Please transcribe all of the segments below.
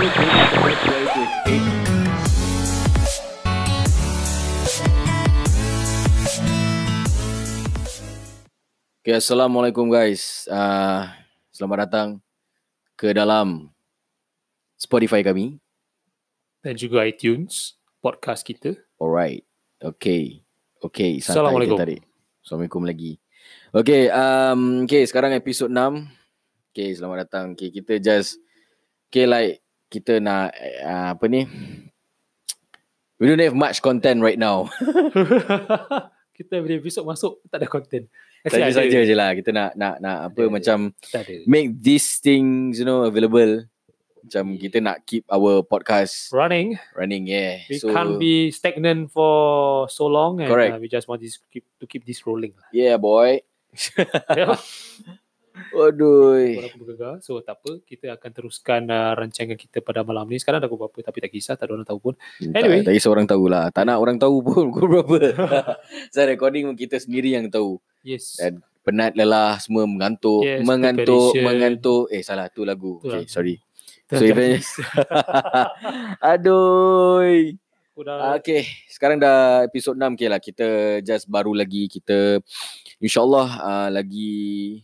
Okay, Assalamualaikum guys. Uh, selamat datang ke dalam Spotify kami. dan juga iTunes podcast kita. Alright. Okay. Okay, santai Assalamualaikum. tadi. Assalamualaikum lagi. Okay, um, okay, sekarang episod 6. Okay, selamat datang. Okay, kita just, okay like, kita nak, uh, apa ni, we don't have much content right now. kita every episode masuk tak ada content. Saja saja je lah. Kita nak, nak, nak apa, Ada. macam, Tak ada. make these things, you know, available. Macam kita nak keep our podcast Running, running, yeah. we can't be stagnant for so long and Correct. uh, we just want this keep to keep this rolling. lah. Yeah, boy. Aduh. Walaupun bergegar, so tak apa. Kita akan teruskan uh, rancangan kita pada malam ni. Sekarang dah pukul berapa tapi tak kisah, tak ada orang tahu pun. Anyway. Tak, tak kisah orang tahu lah. Tak nak orang tahu pun pukul berapa. Saya recording pun kita sendiri yang tahu. Yes. Dan penat lelah semua mengantuk. Yes, mengantuk, mengantuk. Eh salah tu lagu. Tu okay, lagu. sorry. So even Aduh. Dah Okay, sekarang dah episod 6 okay lah. Kita just baru lagi kita insyaAllah uh, lagi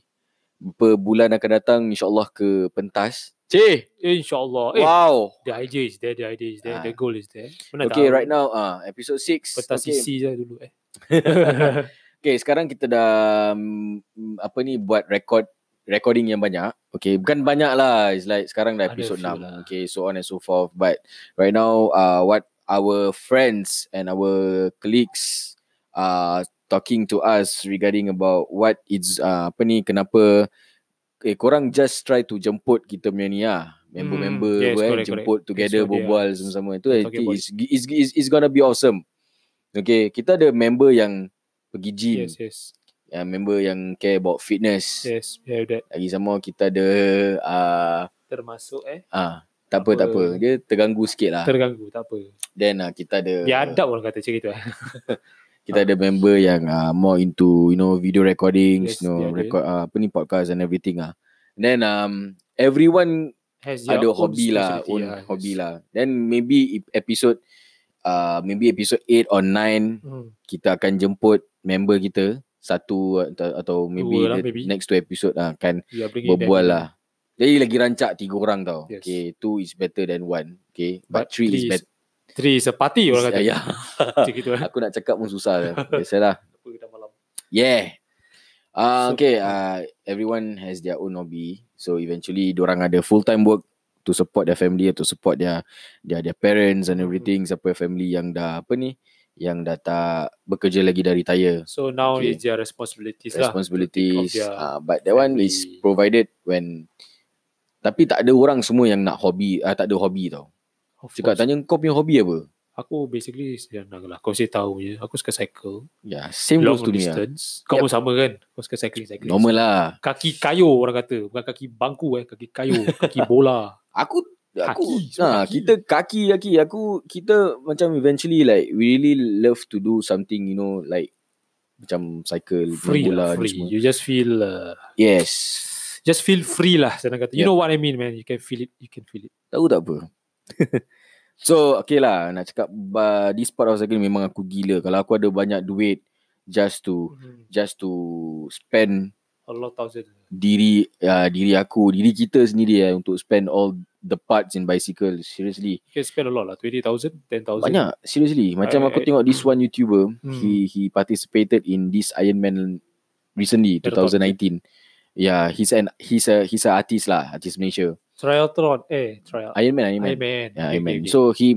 bulan akan datang insyaAllah ke pentas. Cih! InsyaAllah. Eh, Wow! the idea is there, the idea is there, Ah. the goal is there. Mana Okay, tahu. right now uh, episode 6. Pentas okay. sisi je dulu eh. Okay, sekarang kita dah mm, apa ni buat record recording yang banyak. Okay, bukan banyak lah. It's like sekarang dah episode few 6. lah. Okay, so on and so forth. But right now, uh, what our friends and our colleagues are talking to us regarding about what it's uh, apa ni kenapa eh korang just try to jemput kita punya ni lah member-member Hmm, yes, eh correct, jemput correct. together they berbual are sama-sama itu about is is is is gonna be awesome. Okay, kita ada member yang pergi gym Yes, yes. yang member yang care about fitness. Yes, we have that. Lagi sama kita ada uh, Termasuk eh. ah tak apa tak apa. Apa? Dia terganggu sikit lah. Terganggu, tak apa. Then uh, kita ada Biadab orang kata macam eh. kita ada member yang uh, more into you know video recordings, Yes, you know dia record uh, apa ni podcast and everything ah. And then um everyone Has their ada own hobi lah, own lah, hobi yes. lah. Then maybe ep- episode uh, maybe episode 8 or 9 Hmm. kita akan jemput member kita satu atau, atau maybe, Dua lah, the maybe. next two episode lah akan berbual lah. Jadi lagi rancak tiga orang tau. Yes. Okay, two is better than one. Okay, but, But three, three is better. Three is a party orang kata. Ya, Macam gitu eh. aku nak cakap pun susah lah. Biasalah. Yeah. Uh, So- okay, uh, everyone has their own hobby. So eventually orang ada full time work to support their family to support their their their parents and everything. Siapa family yang dah apa ni? Yang dah tak bekerja lagi dah retire. So now Okay. it's their responsibilities lah. responsibilities. take off Uh, but that one is family. provided when tapi tak ada orang semua yang nak hobi, uh, tak ada hobi tau. Cakap course. tanya kau punya hobi apa? Aku basically senang lah. Kau saya tahu je. Aku suka cycle. Ya, yeah, same long goes to me lah. distance. Kau pun sama kan? Kau suka cycling-cycling. Normal lah. Kaki kayu orang kata. Bukan kaki bangku eh. Kaki kayu. Kaki bola. Aku aku Kaki, nah, kaki. kita kaki kaki aku kita macam eventually like we really love to do something you know like macam cycle Free bola lah. ni Free. semua. You just feel... Uh, Yes. just feel free lah. Senang kata. You Yep. know what I mean man. You can feel it. You can feel it. Tahu tak apa. so okay lah nak cakap uh, this part of cycling memang aku gila. Kalau aku ada banyak duit just to just to spend Allah tahu saja. diri uh, diri aku, diri kita sendiri eh, untuk spend all the parts in bicycle. Seriously. You can spend a lot lah. 20,000, 10,000. Banyak seriously. Macam I- aku I- tengok this one YouTuber, Hmm. he he participated in this Ironman recently Marathon. 2019. Yeah, he's an he's a he's a artist lah, artist Malaysia. Triathlon. Eh, trial. Ironman, Ironman. Ironman. Yeah, Okay, Ironman. okay, okay. So he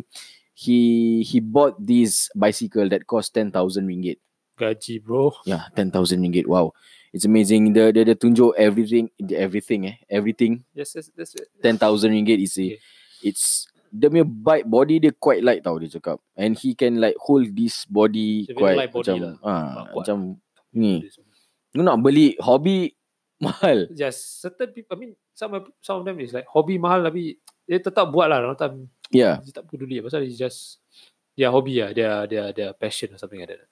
he he bought this bicycle that cost 10,000 ringgit. Gaji bro. Yeah, 10,000 ringgit. Wow. It's amazing. Dia dia, dia tunjuk everything everything eh. Everything Yes, yes, that's it. 10,000 ringgit is a, Okay. it's dia punya bike body dia quite light tau dia cakap. And he can like hold this body quite light body macam lah. ah macam ni. Kau nak beli hobby mahal. Just certain people, I mean, some of- some of them is like hobby mahal tapi dia tetap buat lah. Orang Yeah. dia tak peduli pasal it's just their hobby lah, their their their passion or something like that.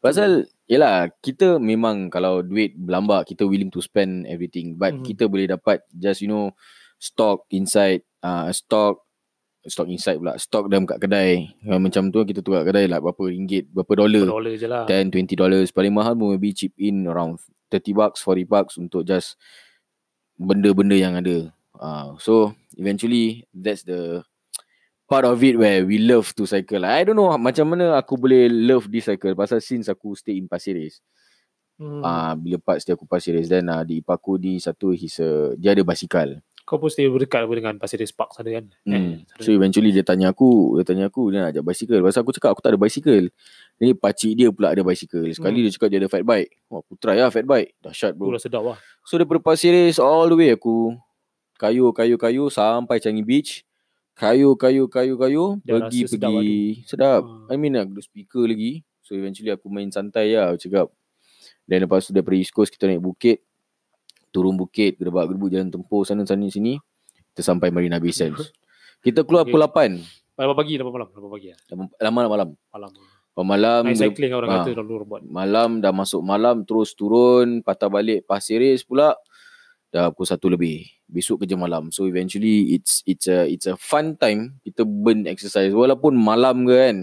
Pasal Yelah Kita memang Kalau duit berlambak Kita willing to spend everything But Mhm. kita boleh dapat Just you know Stock inside uh, Stock stock inside pula. Stock dalam kat kedai. Yang macam tu kita tukar kedai lah berapa ringgit, berapa dolar. Dollar je lah. 10 20 dollars paling mahal pun maybe chip in around 30 bucks 40 bucks untuk just benda-benda yang ada. Uh, so eventually that's the part of it where we love to cycle. I don't know macam mana aku boleh love this cycle pasal since aku stay in Pasir Ris. Hmm. uh, bila part stay aku Pasir Ris then uh, di Ipaku di satu he's a, dia ada basikal Kau pun stay berdekat apa dengan Pasir Ris Park sana kan? Hmm. sana. So eventually dia tanya aku, dia tanya aku dia nak ajak basikal. Pasal aku cakap aku tak ada basikal. Ni pakcik dia pula ada basikal. Sekali Hmm. dia cakap dia ada fat bike. Wah, aku try lah fat bike. Dahsyat bro. dah sedap lah. So daripada Pasir Ris all the way aku kayu kayu kayu sampai Changi Beach. Kayu kayu kayu kayu Dia pergi rasa sedap pergi sedap. Hmm. I mean aku ada speaker lagi. So eventually aku main santai lah aku cakap. Dan lepas tu daripada East Coast kita naik bukit. Turun bukit, gerbak-gerbuk jalan tempur sana sana sini. Kita sampai Marina Bay Sands. Kita keluar Okay. pukul 8. Berapa pagi, berapa malam? Berapa pagi lah? Lama malam. Malam. Oh, malam dia- cycling orang ah. kata lalu buat. malam dah masuk malam terus turun patah balik Pasir Ris pula dah pukul satu lebih. Besok kerja malam. So eventually it's it's a it's a fun time kita burn exercise walaupun malam ke kan.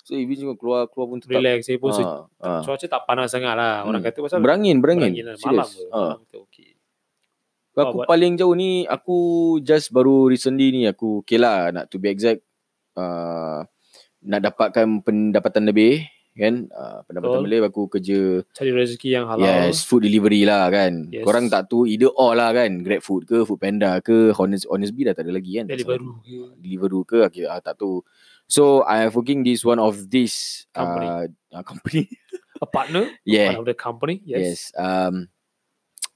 So even juga keluar keluar pun tetap Relax. Saya pun se- ah, ah. cuaca tak panas sangat lah. Orang Hmm. kata pasal berangin berangin. berangin lah. Malam ke. Ah. Malam Aku buat- paling jauh ni aku just baru recently ni aku okay lah nak to be exact uh, nak dapatkan pendapatan lebih kan uh, pendapatan Betul. lebih aku kerja Cari rezeki yang halal. Yes, food delivery lah kan. Yes. Korang tak tu either or lah kan. Grab food ke, food panda ke, honest honest dah tak ada lagi kan. Deliveroo ke. Deliveroo ke, okay, ah, tak tahu. So I have working this one of this Company. Uh, uh, company. A partner. yeah. One of the company. Yes. Yes. Um,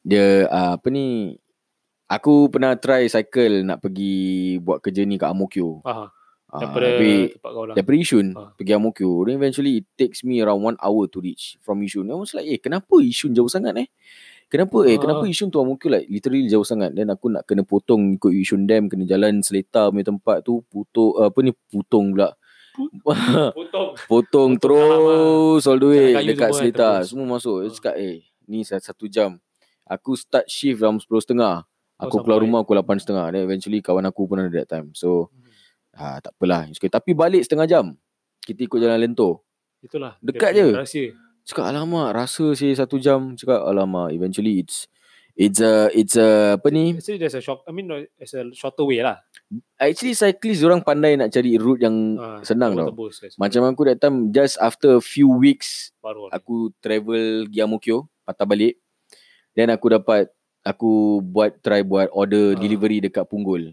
dia uh, apa ni? Aku pernah try cycle nak pergi buat kerja ni kat Amokyo. Aha. Uh, Daripada tapi tempat kau lah. daripada Yishun Ah. pergi Amokyo. Then eventually it takes me around one hour to reach from Yishun. I was like, eh kenapa Yishun jauh sangat eh? Kenapa eh Ah. kenapa Yishun tu Amokyo like literally jauh sangat. Dan aku nak kena potong ikut Yishun Dam, kena jalan Seletar punya tempat tu, putung apa ni putung pula. Potong. potong Potong terus all the way dekat kan, Seletar. Semua masuk. Dia Ah. cakap eh ni sa- satu jam. Aku start shift dalam 10.30. Aku keluar rumah pukul 8.30. Then eventually kawan aku pun ada that time. So ah, tak apalah. Cakap, Tapi balik setengah jam. Kita ikut jalan lentor. Itulah. Dekat je. Rahsia. Cakap alamak rasa sih satu jam. Cakap alamak eventually it's it's a it's a apa ni Actually there's a short, I mean there's a shorter way lah. actually cyclist orang pandai nak cari route yang Ah, senang tau. tebus. Macam aku that time just after a few weeks baru. aku travel pergi Amokyo patah balik then aku dapat aku buat try buat order Ah. delivery dekat Punggol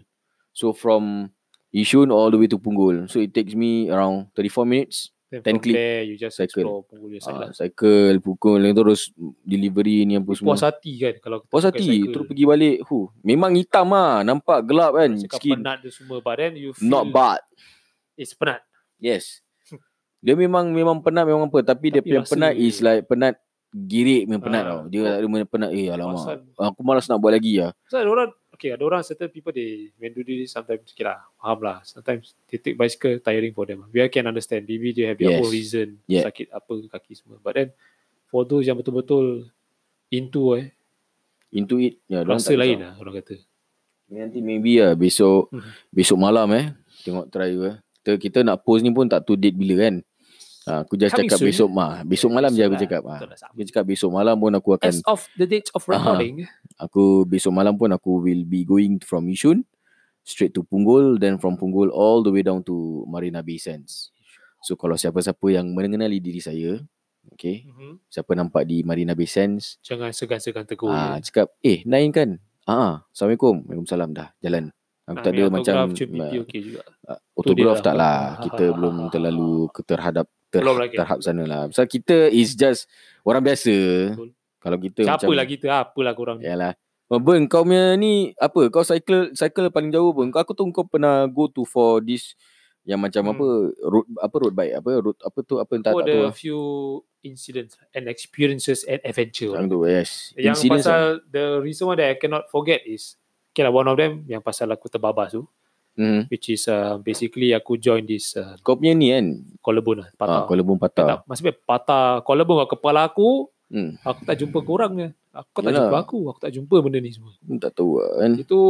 so from Yishun all the way to Punggol so it takes me around 34 minutes Then 10 from click. there you just Cycle. explore Punggol uh, lah. cycle pukul yang terus delivery ni apa semua Puas hati kan kalau kita puas hati terus pergi balik hu memang hitam ah nampak gelap kan Cakap skin penat dia semua but then you feel not bad it's penat. yes dia memang memang penat memang apa tapi, dia Tapi punya rasa penat dia- is like penat girik punya penat Ah. tau. Dia tak ada punya penat. Eh alamak. Pasal, aku malas nak buat lagi lah so ada orang okay ada orang certain people they when do this sometimes. Okay lah faham lah. Sometimes they take bicycle tiring for them we can understand. Maybe they have their Yes. own reason. Yeah. sakit apa kaki semua. But then for those yang betul-betul into eh. Into it. Ya rasa lain kisah. lah orang kata. Nanti maybe lah besok Mhm. besok malam eh. Tengok try juga kita, kita nak post ni pun tak tahu date bila kan ha, aku just Coming cakap soon. besok mah besok malam je Besok aku lah. cakap ha. Lah, aku cakap besok malam pun aku akan as of the date of recording aku besok malam pun aku will be going from Yishun straight to Punggol then from Punggol all the way down to Marina Bay Sands so kalau siapa-siapa yang mengenali diri saya okay Mhm. siapa nampak di Marina Bay Sands jangan segan-segan tegur Ah, je. cakap, eh, Nain kan? Ah, Assalamualaikum. Waalaikumsalam dah. Jalan. Aku Nak tak ada ambil macam autograph, uh, okey juga uh, autograph dia tak lah. lah. Kita belum terlalu terhadap ter, Belum lagi. terhadap sana lah. Pasal kita is just orang biasa. Betul. Kalau kita siapa macam lah kita apalah korang Yalah. Oh, Ben, kau punya ni apa? Kau cycle cycle paling jauh pun. Aku tahu kau pernah go to for this yang macam Hmm. apa road apa road bike apa road apa tu apa entah Aku tak tahu. ada lah. few incidents and experiences and adventure Sekarang tu yes. Yang Incidents pasal lah. the reason why that I cannot forget is okay lah one of them yang pasal aku terbabas tu Mhm. which is uh, basically aku join this uh, Kau punya ni kan. collarbone lah Ah, patah. Kuala Lumpur patah. tak, maksudnya patah collarbone kat kepala aku Hmm. aku tak jumpa korang. Aku tak Yalah. jumpa aku, aku tak jumpa benda ni semua. Tak tahu lah kan. Itu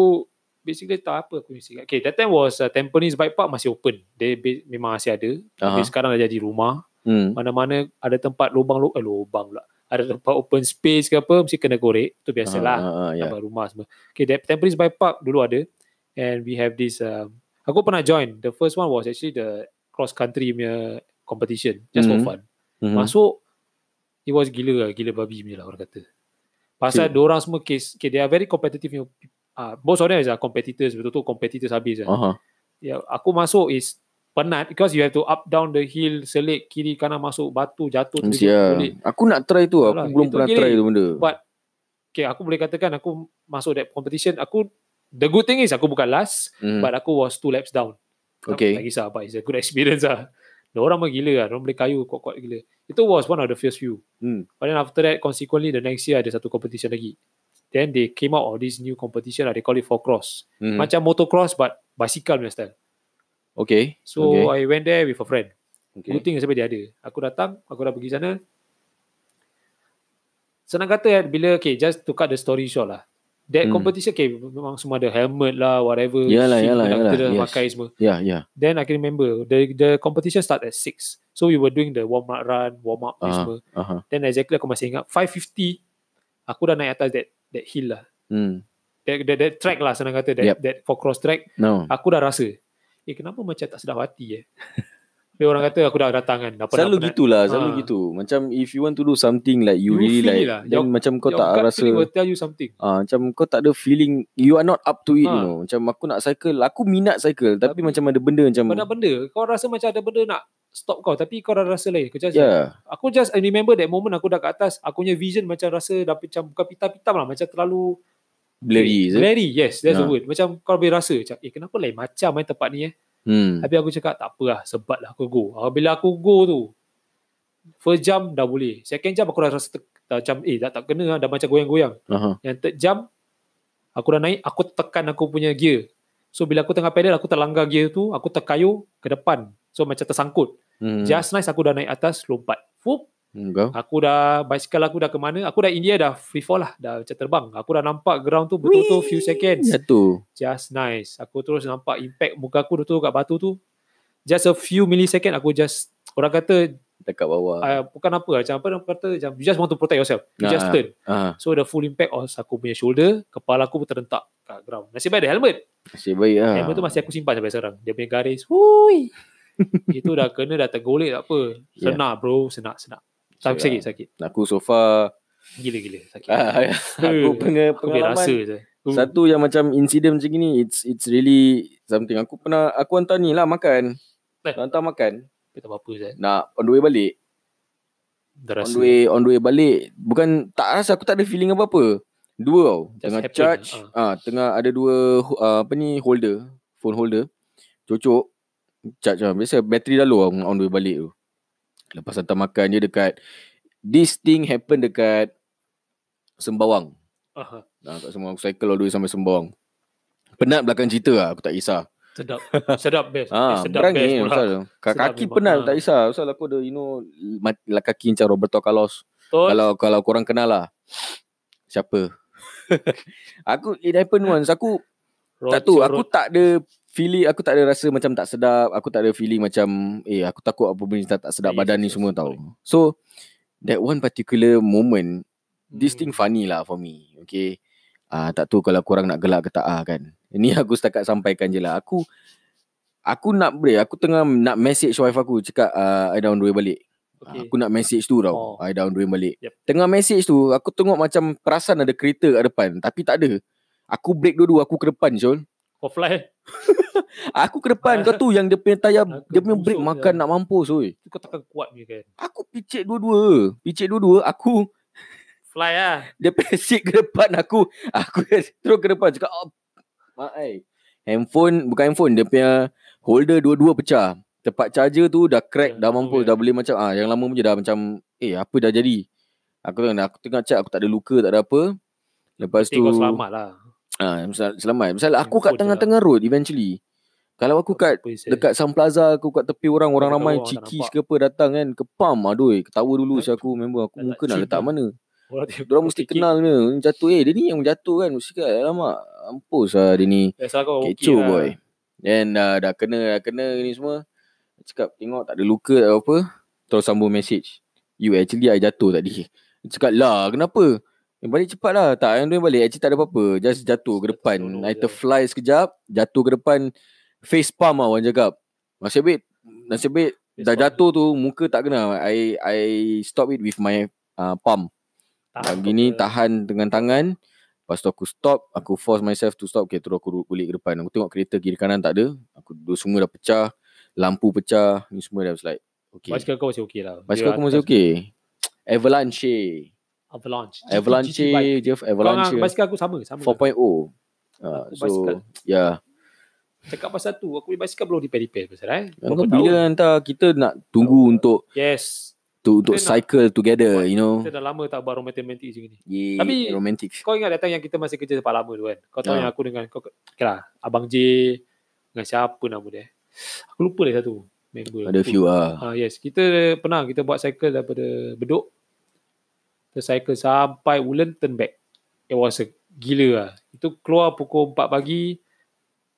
basically tak apa aku mesti. Okay, that time was uh, Tampines Bike Park masih open. Dia be- memang masih ada. Tapi Aha. sekarang dah jadi rumah. Hmm. Mana-mana ada tempat lubang lu- eh, lubang pula. Ada tempat open space ke apa mesti kena korek. Tu biasalah. Ah, ah, ah, ya. Tambah rumah semua. Okay, that Tampines Bike Park dulu ada. And we have this um, aku pernah join. The first one was actually the cross country punya competition just Mhm. for fun. Mhm. Masuk it was gila lah, gila babi punya lah orang kata. Pasal Okay. orang semua case, okay, they are very competitive. punya Uh, most of them is uh, competitors, betul-betul competitors habis. Uh. Aha. Ya, aku masuk is penat because you have to up down the hill, selik kiri kanan masuk batu jatuh lah. balik. Aku nak try tu. Aku Alah, belum pernah gila. try tu benda. But okay, aku boleh katakan aku masuk that competition, aku the good thing is aku bukan last, Hmm. but aku was two laps down. Okay. Tak kisah apa, it's a good experience lah. Orang mah gila lah, orang boleh kayu kuat-kuat gila. Itu was one of the first few. Hmm. But then after that, consequently, the next year ada satu competition lagi. Then they came out of this new competition, lah, they call it for cross. Hmm. Macam motocross but bicycle punya style. Okay. So okay. I went there with a friend. okay. Good thing sebab dia ada. Aku datang, aku dah pergi sana. Senang kata eh, bila, okay, just to cut the story short lah. That Hmm. competition, okay, memang semua ada helmet lah, whatever. Yalah, yalah, yalah, kita dah yes. pakai semua. Ya, ya. Then I can remember, the the competition start at 6. So we were doing the warm up run, warm up Ah. semua. Aha. Then exactly aku masih ingat, 550, aku dah naik atas that that hill lah. Hmm. That, that, that track lah senang kata, that, Yep. that for cross track. No. Aku dah rasa, eh kenapa macam tak sedap hati eh. Tapi orang kata aku dah datang kan. Apa Selalu gitulah, selalu Ah. gitu. Macam if you want to do something like you, You really like, lah. then Your- macam kau tak rasa, will tell you something. ah macam kau tak ada feeling, you are not up to it, you Ah. know. Macam aku nak cycle, aku minat cycle, tapi, Tapi- macam ada benda macam, Kau ada benda, kau rasa macam ada benda nak stop kau. Tapi kau dah rasa lain. Kau just, yeah. Aku just I remember that moment aku dah kat atas. Aku punya vision macam rasa dah macam bukan pitam-pitam lah. Macam terlalu blurry? Blurry, yes. That's the Ah. word. Macam kau boleh rasa. Macam, eh kenapa lain macam main tempat ni eh. Hmm. Tapi aku cakap tak apa lah. Sebat lah aku go. Ah, Bila aku go tu. First jam dah boleh. Second jam aku dah rasa te- dah macam eh dah tak kena lah. Dah macam goyang-goyang. Aha. Yang third jam. Aku dah naik. Aku tekan aku punya gear. So bila aku tengah pedal aku terlanggar gear tu. Aku terkayuh ke depan. So macam tersangkut. Hmm. Just nice aku dah naik atas. Lompat. Fup. Hmm, kau? Aku dah bicycle aku dah ke mana? Aku dah India dah free fall lah, dah macam terbang. Aku dah nampak ground tu betul-betul few seconds. Jatuh. Just nice. Aku terus nampak impact muka aku betul kat batu tu. Just a few millisecond aku just orang kata Dekat bawah. uh, bukan apa macam apa orang kata macam you just want to protect yourself. You Ah. just turn. Ah, So the full impact on aku punya shoulder, kepala aku pun terhentak kat ground. Nasib baik ada helmet. nasib baik lah. Helmet tu masih aku simpan sampai sekarang. Dia punya garis. Hui. Itu dah kena dah tergolek tak apa. Yeah. Senak bro, senak senak. Sakit sakit sakit. Aku so far, Gila-gila sakit. ah, aku penge- Aku boleh rasa pengalaman. je. Satu yang macam insiden macam ni, it's it's really something. Aku pernah, aku hantar ni lah makan. Eh. Hantar makan. Tak apa-apa Zat. Nak on the way balik. Dah On rasa. the way, on the way balik. Bukan, tak rasa aku tak ada feeling apa-apa. Dua tau. Just tengah happen, charge. Ah, tengah ada dua, uh, apa ni, holder. Phone holder. Cocok. Charge lah. Biasa bateri dah low lah on the way balik tu. Lepas hantar makan dia dekat. This thing happen dekat Sembawang. Aha. Nah, kat Sembawang. Aku cycle all the way sampai Sembawang. Penat belakang cerita lah. Aku tak kisah. Sedap. Sedap best. Ah, eh, sedap berang best pula. pasal kaki, Sedap kaki memang. penat Ah. tak kisah. Pasal aku ada you know mat, lah kaki macam Roberto Carlos. Betul. Kalau kalau korang kenal lah. Siapa? aku it happen once. Aku tak tahu, aku tak ada feeling, aku tak ada rasa macam tak sedap. Aku tak ada feeling macam eh aku takut apa benda tak, tak sedap Yes, badan ni yes, semua tau. So that one particular moment Hmm. this thing funny lah for me. Okay. Ah tak tahu kalau korang nak gelak ke tak ah kan. Ini aku setakat sampaikan je lah. Aku aku nak break. Aku tengah nak message wife aku cakap uh, I on the balik. Okay. Okay. Aku nak message tu tau. Oh. I on the balik. Yep. Tengah message tu aku tengok macam perasan ada kereta kat depan tapi tak ada. Aku break dua-dua aku ke depan Syul. Fly. Aku ke depan kau tu yang dia punya tayar Aku dia punya break makan je. nak mampus oi. Kau takkan kuat ni kan. Aku picit dua-dua. Picit dua-dua aku Fly lah. dia punya seat ke depan aku. Aku terus ke depan cakap oh, mak ai. Handphone bukan handphone dia punya holder dua-dua pecah. Tempat charger tu dah crack Ya, dah mampus okay. dah boleh macam ah yang lama punya dah macam eh apa dah jadi. Aku tengok aku tengok check aku tak ada luka tak ada apa. Lepas tu kau selamat lah. Ah selamat. Misal aku kat tengah-tengah road eventually. Kalau aku kat dekat Sun Plaza aku kat tepi orang orang ramai cikis nampak. ke apa datang kan kepam. Aduh ketawa dulu Eh, si aku member aku. dah nak muka nak cheat letak mana? Orang mesti kenal ni. Jatuh. Eh dia ni yang jatuh kan. Mesti kan Alamak. Mampus lah dia ni. Biasa kau okay Kecoh lah. boy. Then uh, dah kena Dah kena ni semua. Cakap tengok tak ada luka tak ada apa. Terus sambung message. You actually I jatuh tadi. Cakap lah kenapa eh, Balik cepat lah Tak yang dia balik. Actually tak ada apa-apa. Just jatuh ke depan. I terfly sekejap. Jatuh ke depan. Face palm lah orang cakap. Nasib baik Nasib baik Dah jatuh tu Muka tak kena. I I stop it with my uh, palm. Tahan gini tahan dengan tangan. Lepas tu aku stop. Aku force myself to stop. Okay terus aku balik ke depan. Aku tengok kereta kiri kanan tak ada. Aku semua dah pecah. Lampu pecah. Ni semua dah was like Okay. Basikal kau masih okay lah. Basikal aku masih okay Avalanche Avalanche. Avalanche GT je Kau Avalanche dengan basikal aku sama. sama 4.0 uh, Aku So basikal. Yeah Cakap pasal tu, aku punya basikal belum repair-repair pasal eh. Kau Berapa bila hantar Kita nak tunggu untuk Yes. tu, Untuk Kita nak cycle together buat- You know Kita dah lama tak buat romantic-romantic macam ni. Yeah, Tapi- romantic Kau ingat datang yang kita masih kerja tempat lama tu kan? Kau tahu Ah. yang aku dengan kau okay lah, Abang J dengan siapa nama dia? Aku lupa dia satu member. Ada Aku. few ah. Ah yes, kita pernah kita buat cycle daripada Bedok. Kita cycle sampai Woodland turn back. It was a gila lah. Itu keluar pukul 4 pagi.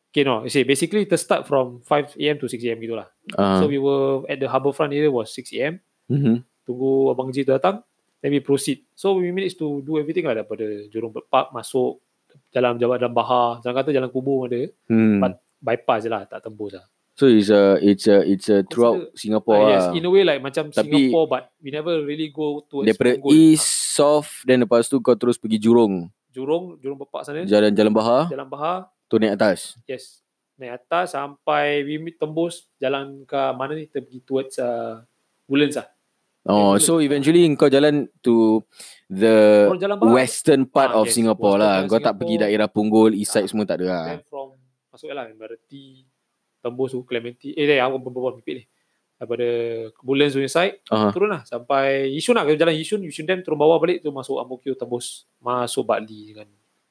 Okay no, you see, basically kita start from 5 am to 6 am gitu lah. Ah. So we were at the harbourfront area was 6 am. Mhm. Tunggu Abang J tu datang. Then we proceed. So we managed to do everything lah daripada Jurong Bird Park masuk jalan Jabatan Bahar. Jangan kata jalan kubur ada. Hmm. But bypass je lah, tak tembus lah. So it's a it's a it's a throughout Consider- Singapore Ah, yes, lah. in a way like macam Tapi- Singapore but we never really go towards Daripada Punggol. east, Ah, south, then lepas tu kau terus pergi Jurong. Jurong, Jurong Bird Park sana, Jalan Jalan Bahar, Jalan Bahar, tu naik atas. yes. Naik atas sampai we tembus jalan ke mana ni pergi towards uh, Woodlands lah. Oh, Woodlands. so eventually kau jalan to the Jalan western part Ah, of yes, Singapore lah. Kau tak Singapore. pergi daerah Punggol, east side Ah. semua tak ada lah. Then from masuk lah Admiralty, tembus tu Clementi. Eh, dah aku berbual pipit ni. Daripada Woodlands punya side, Aha. turun lah sampai Yishun lah. Kita jalan Yishun, Yishun then turun bawah balik tu masuk Amokyo tembus. Masuk Bali dengan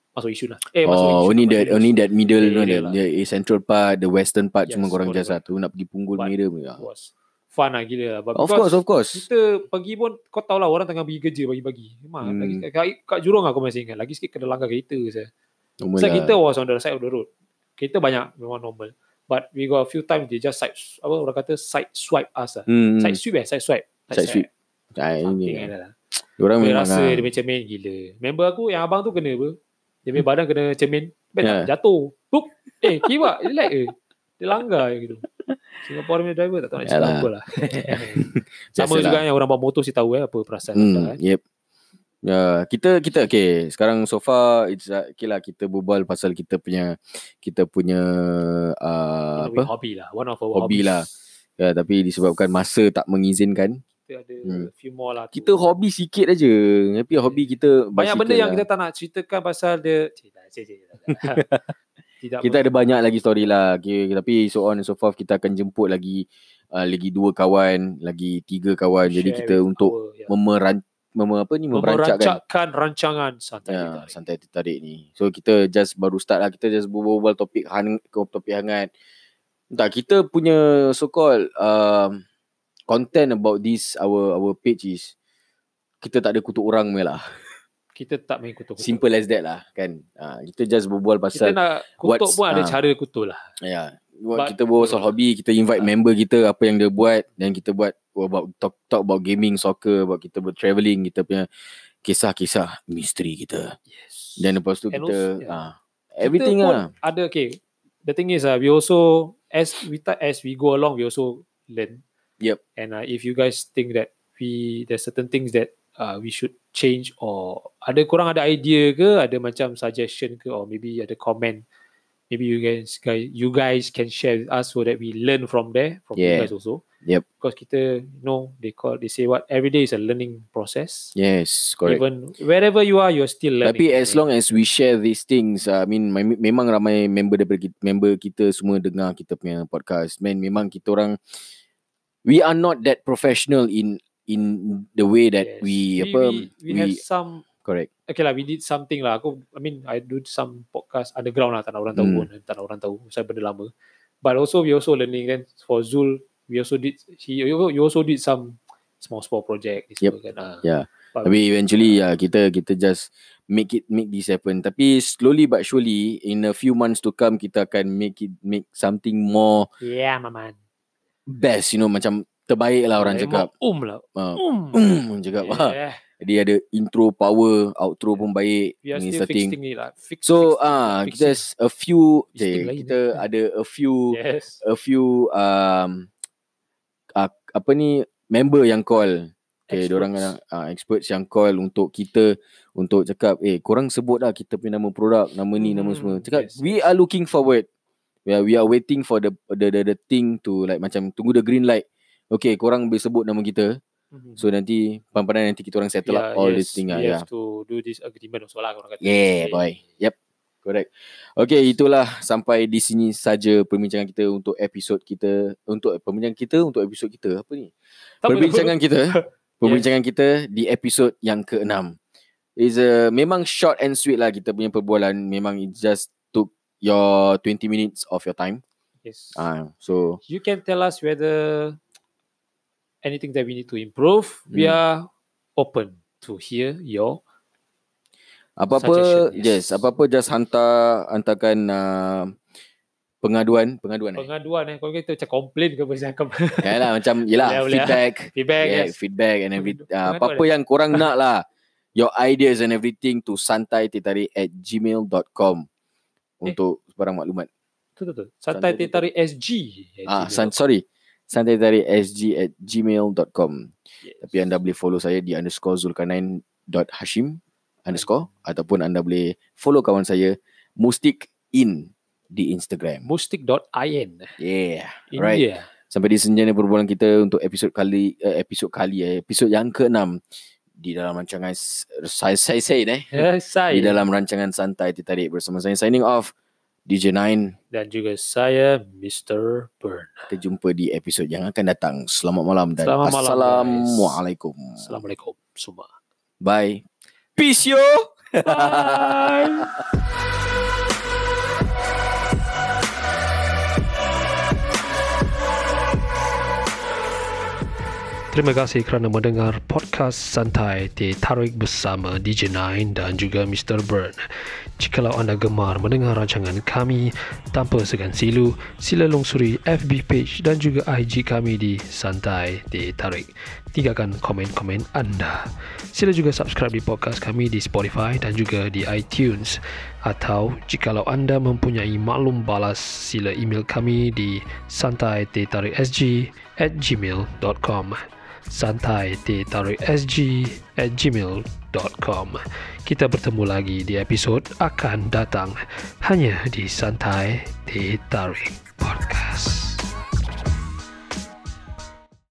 masuk Yishun lah. Eh, masuk Oh, Yishun. only masuk that only that middle Yeah, no, area the, lah. the central part, the western part Yes, cuma korang just satu nak pergi Punggol But- Mira pun. was fun lah gila lah. But Of course, of course. Kita pergi pun kau tahu lah orang tengah pergi kerja pagi-pagi. Memang Hmm. lagi kat, kat Jurong aku masih ingat. Lagi sikit kena langgar kereta saya. Normal So lah. kita was on the side of the road. Kereta banyak memang normal. But we got a few times they just side apa orang kata side swipe us lah. Hmm. Side sweep eh, side swipe. Side sweep. Ah, Something ini. like lah. Orang Dia memang rasa lah. dia macam main gila. Member aku yang abang tu kena apa? Dia punya badan kena cermin. Ben Yeah. jatuh. Pup. Eh, kiwak. Relax je. Dia langgar je gitu. Singapore punya driver tak tahu nak cakap apa lah. Sama Biasalah. juga yang orang bawa motor si tahu eh apa perasaan Hmm, anda eh. yep. Ya, kita kita okay. Sekarang so far it's uh, okay lah kita berbual pasal kita punya kita punya uh, apa? Hobby lah. One of our Hobi hobbies. lah. Ya, tapi disebabkan masa tak mengizinkan. Kita ada Hmm. few more lah. tu. Kita hobi sikit aja. Tapi hobi kita banyak benda basikal yang lah. kita tak nak ceritakan pasal dia. Cerita, cerita, cerita. Tidak kita ada banyak lagi story lah. Okay, tapi so on and so forth kita akan jemput lagi uh, lagi dua kawan, lagi tiga kawan. Jadi share kita with untuk our- ya. memeran mem, apa ni memerancakkan rancangan santai ya, kita. santai tertarik ni. So kita just baru start lah. Kita just berbual topik hang, topik hangat. Tak, kita punya so called um, content about this our our page is kita tak ada kutuk orang punya lah. Kita tak main kutuk. Simple as that lah kan. Ha, kita just berbual Kita pasal nak kutuk pun ada ah. cara kutuk lah. ya. But- kita berbual pasal hobi, kita invite Ah. member kita apa yang dia buat dan kita buat about talk talk about gaming, soccer, about kita ber travelling, kita punya kisah-kisah misteri kita. Yes. Dan lepas tu And kita also, yeah. ah everything kita lah. Ada okay. The thing is uh, we also as we ta- as we go along we also learn. Yep. And uh, if you guys think that we there's certain things that uh, we should change or ada kurang ada idea ke, ada macam suggestion ke or maybe ada comment maybe you guys guys you guys can share with us so that we learn from there from you Yeah. guys also. Yep. Because kita you know they call they say what every day is a learning process. Yes, correct. Even wherever you are, you're still learning. Tapi as long as we share these things, uh, I mean me- memang ramai member daripada kita, member kita semua dengar kita punya podcast. Man, memang kita orang we are not that professional in in the way that Yes. we, we, apa we, we, have some correct. okay lah we did something lah aku I mean I do some podcast underground lah tak nak orang tahu Hmm. pun tak nak orang tahu saya benda lama but also we also learning then for Zul we also did he you also did some small small project this Yep. kan ah. Yeah. Tapi eventually ya kita kita just make it make this happen. Tapi slowly but surely in a few months to come kita akan make it make something more Yeah, maman. best you know macam terbaik lah orang cakap. Um lah. Uh, Um. um, cakap ah. Yeah. Jadi ada intro power, outro pun baik, We are ni still starting. fixing lah. Fix, So ah fixing. kita a few okay, lain, kita eh. ada a few Yes. a few um uh, apa ni member yang call. Okay, Experts. orang uh, experts yang call untuk kita untuk cakap eh korang sebut lah kita punya nama produk, nama ni, nama Hmm, semua. Cakap yes, we yes. are looking forward. We are, we are waiting for the, the the the thing to like macam tunggu the green light. Okay, korang boleh sebut nama kita. Mhm. So nanti pandai nanti kita orang settle Yeah, up all yes, this thing lah. We Yeah. have to do this agreement also lah. Orang kata. Yeah, boy. Yep. Correct. Okay, itulah sampai di sini saja perbincangan kita untuk episod kita untuk perbincangan kita untuk episod kita apa ni? Tak apa, perbincangan kita perbincangan kita di episod yang ke-6. Is a memang short and sweet lah kita punya perbualan. Memang it just took your 20 minutes of your time. Yes. Ah, so you can tell us whether anything that we need to improve. We Hmm. are open to hear your apa-apa yes. yes. apa-apa just hantar hantarkan uh, pengaduan, pengaduan eh. pengaduan eh. Kalau kita macam komplain ke pasal apa. Yalah macam yalah ah. feedback. Feedback, yeah, yes. feedback and every Pengaduan uh, apa-apa yang korang nak lah your ideas and everything to santai tetari at gmail.com untuk sebarang maklumat Tu tu tu. Santai Tetari SG. ah san, sorry santai tetari sg at gmail.com Yes. tapi anda boleh follow saya di underscore zulkarnain dot hashim underscore ataupun anda boleh follow kawan saya mustik in di Instagram Mustik.in yeah Right. India. Sampai di senjana perbualan kita untuk episod kali uh, episod kali eh episod yang ke-6 di dalam rancangan saya saya say eh Ya, saya di dalam rancangan santai tertarik bersama saya signing off DJ 9 dan juga saya Mr. Burn. kita jumpa di episod yang akan datang selamat malam dan Selamat malam, guys. assalamualaikum Assalamualaikum semua. bye peace yo Bye. Terima kasih kerana mendengar podcast santai Teh Tarik bersama DJ Nine dan juga Mr. Burn. Jikalau anda gemar mendengar rancangan kami tanpa segan silu, sila lungsuri FB page dan juga IG kami di Santai Teh Tarik. Tinggalkan komen-komen anda. Sila juga subscribe di podcast kami di Spotify dan juga di iTunes. Atau jikalau anda mempunyai maklum balas, sila email kami di santai.sg at gmail.com santai sg at gmail.com Kita bertemu lagi di episod akan datang hanya di Santai Teh Tarik Podcast.